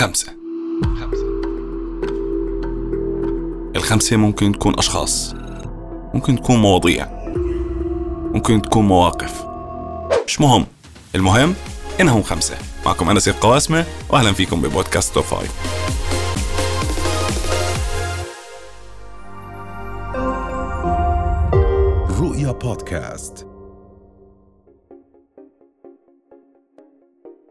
خمسة. الخمسة ممكن تكون أشخاص ممكن تكون مواضيع ممكن تكون مواقف. مش مهم. المهم إنهم خمسة. معكم أنا سيد قواسمة وأهلا فيكم ببودكاست توب فايف. رؤيا بودكاست.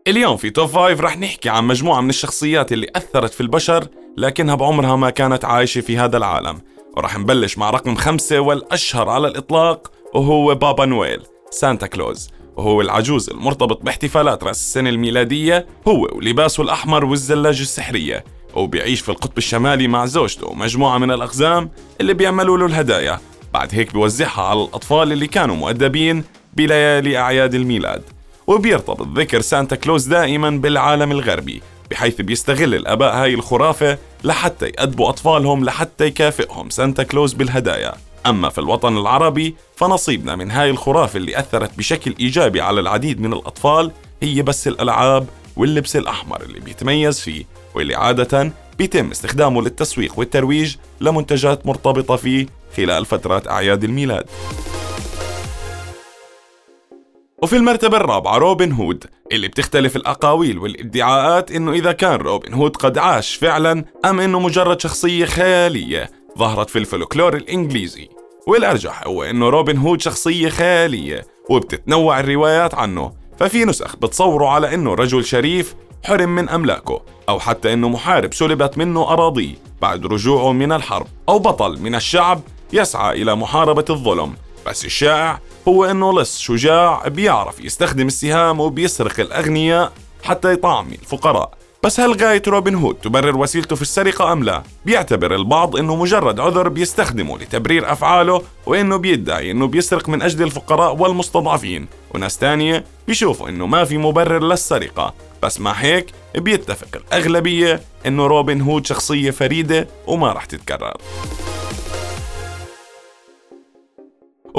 اليوم في Top Five رح نحكي عن مجموعة من الشخصيات اللي أثرت في البشر لكنها بعمرها ما كانت عايشة في هذا العالم. ورح نبلش مع رقم خمسة والأشهر على الإطلاق وهو بابا نويل سانتا كلوز. وهو العجوز المرتبط باحتفالات رأس السنة الميلادية هو ولباسه الأحمر والزلاجة السحرية. وبيعيش في القطب الشمالي مع زوجته ومجموعة من الأقزام اللي بيعملوا له الهدايا. بعد هيك بيوزعها على الأطفال اللي كانوا مؤدبين بليالي أعياد الميلاد. وبيرتبط ذكر سانتا كلوز دائما بالعالم الغربي بحيث بيستغل الآباء هاي الخرافة لحتى يأدبوا أطفالهم لحتى يكافئهم سانتا كلوز بالهدايا. أما في الوطن العربي فنصيبنا من هاي الخرافة اللي أثرت بشكل إيجابي على العديد من الأطفال هي بس الألعاب واللبس الأحمر اللي بيتميز فيه واللي عادة بيتم استخدامه للتسويق والترويج لمنتجات مرتبطة فيه خلال فترات أعياد الميلاد. وفي المرتبة الرابعة روبن هود اللي بتختلف الأقاويل والادعاءات إنه إذا كان روبن هود قد عاش فعلا أم إنه مجرد شخصية خيالية ظهرت في الفولكلور الإنجليزي. والأرجح هو إنه روبن هود شخصية خيالية وبتتنوع الروايات عنه. ففي نسخ بتصوروا على إنه رجل شريف حرم من أملاكه أو حتى إنه محارب سلبت منه أراضيه بعد رجوعه من الحرب أو بطل من الشعب يسعى إلى محاربة الظلم. بس الشائع هو إنه لص شجاع بيعرف يستخدم السهام وبيسرق الاغنياء حتى يطعمي الفقراء. بس هل غاية روبن هود تبرر وسيلته في السرقة أم لا؟ بيعتبر البعض إنه مجرد عذر بيستخدمه لتبرير أفعاله وإنه بيدعي إنه بيسرق من أجل الفقراء والمستضعفين. وناس تانية بيشوفوا إنه ما في مبرر للسرقة. بس مع هيك بيتفق الأغلبية إنه روبن هود شخصية فريدة وما رح تتكرر.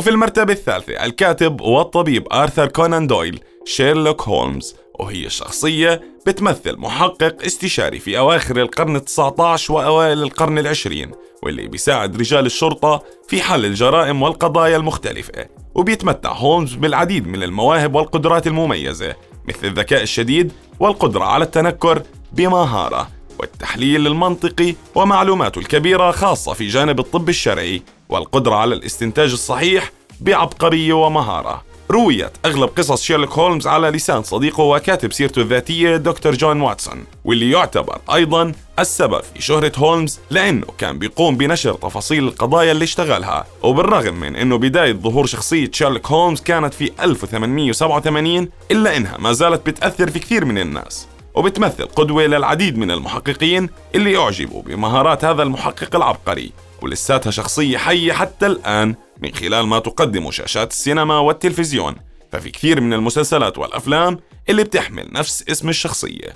وفي المرتبة الثالثة الكاتب والطبيب آرثر كونان دويل شيرلوك هولمز وهي شخصية بتمثل محقق استشاري في أواخر القرن ال19 وأوائل القرن العشرين واللي بيساعد رجال الشرطة في حل الجرائم والقضايا المختلفة. وبيتمتع هولمز بالعديد من المواهب والقدرات المميزة مثل الذكاء الشديد والقدرة على التنكر بمهارة والتحليل المنطقي ومعلوماته الكبيرة خاصة في جانب الطب الشرعي. والقدرة على الاستنتاج الصحيح بعبقرية ومهارة. رويت أغلب قصص شيرلوك هولمز على لسان صديقه وكاتب سيرته الذاتية دكتور جون واتسون واللي يعتبر أيضا السبب في شهرة هولمز لأنه كان بيقوم بنشر تفاصيل القضايا اللي اشتغلها. وبالرغم من أنه بداية ظهور شخصية شيرلوك هولمز كانت في 1887 إلا أنها ما زالت بتأثر في كثير من الناس. وبتمثل قدوة للعديد من المحققين اللي أعجبوا بمهارات هذا المحقق العبقري. ولساتها شخصية حية حتى الآن من خلال ما تقدمه شاشات السينما والتلفزيون. ففي كثير من المسلسلات والأفلام اللي بتحمل نفس اسم الشخصية.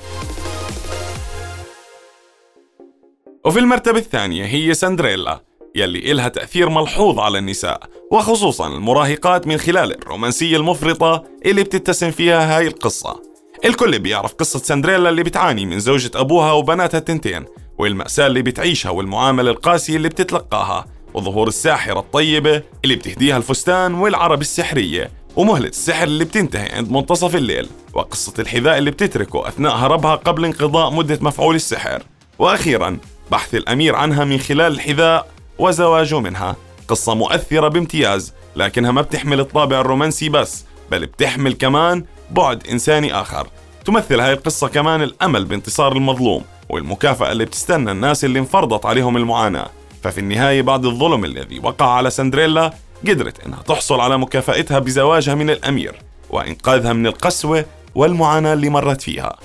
وفي المرتبة الثانية هي سندريلا يلي إلها تأثير ملحوظ على النساء وخصوصا المراهقات من خلال الرومانسية المفرطة اللي بتتسم فيها هاي القصة. الكل بيعرف قصة سندريلا اللي بتعاني من زوجة أبوها وبناتها التنتين. والمأساة اللي بتعيشها والمعاملة القاسية اللي بتتلقاها وظهور الساحرة الطيبة اللي بتهديها الفستان والعرب السحرية ومهلة السحر اللي بتنتهي عند منتصف الليل وقصة الحذاء اللي بتتركه أثناء هربها قبل انقضاء مدة مفعول السحر. وأخيرا بحث الأمير عنها من خلال الحذاء وزواجه منها. قصة مؤثرة بامتياز لكنها ما بتحمل الطابع الرومانسي بس بل بتحمل كمان بعد إنساني آخر. تمثل هاي القصة كمان الأمل بانتصار المظلوم والمكافأة اللي بتستنى الناس اللي انفرضت عليهم المعاناة ففي النهاية بعد الظلم الذي وقع على سندريلا قدرت إنها تحصل على مكافأتها بزواجها من الأمير وإنقاذها من القسوة والمعاناة اللي مرت فيها.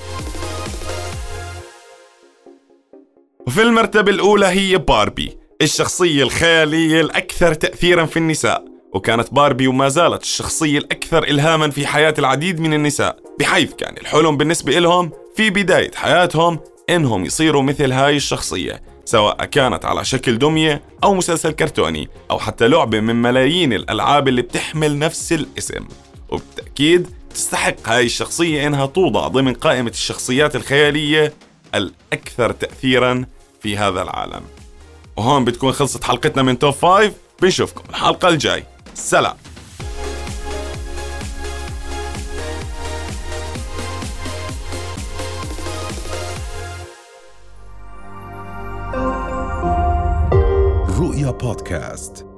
وفي المرتبة الأولى هي باربي الشخصية الخيالية الأكثر تأثيرا في النساء وكانت باربي وما زالت الشخصية الأكثر إلهاما في حياة العديد من النساء بحيث كان الحلم بالنسبة لهم في بداية حياتهم إنهم يصيروا مثل هاي الشخصية سواء كانت على شكل دمية أو مسلسل كرتوني أو حتى لعبة من ملايين الألعاب اللي بتحمل نفس الاسم. وبالتأكيد تستحق هاي الشخصية إنها توضع ضمن قائمة الشخصيات الخيالية الأكثر تأثيرا في هذا العالم. وهون بتكون خلصت حلقتنا من توب فايف بنشوفكم الحلقة الجاي. سلام رؤيا بودكاست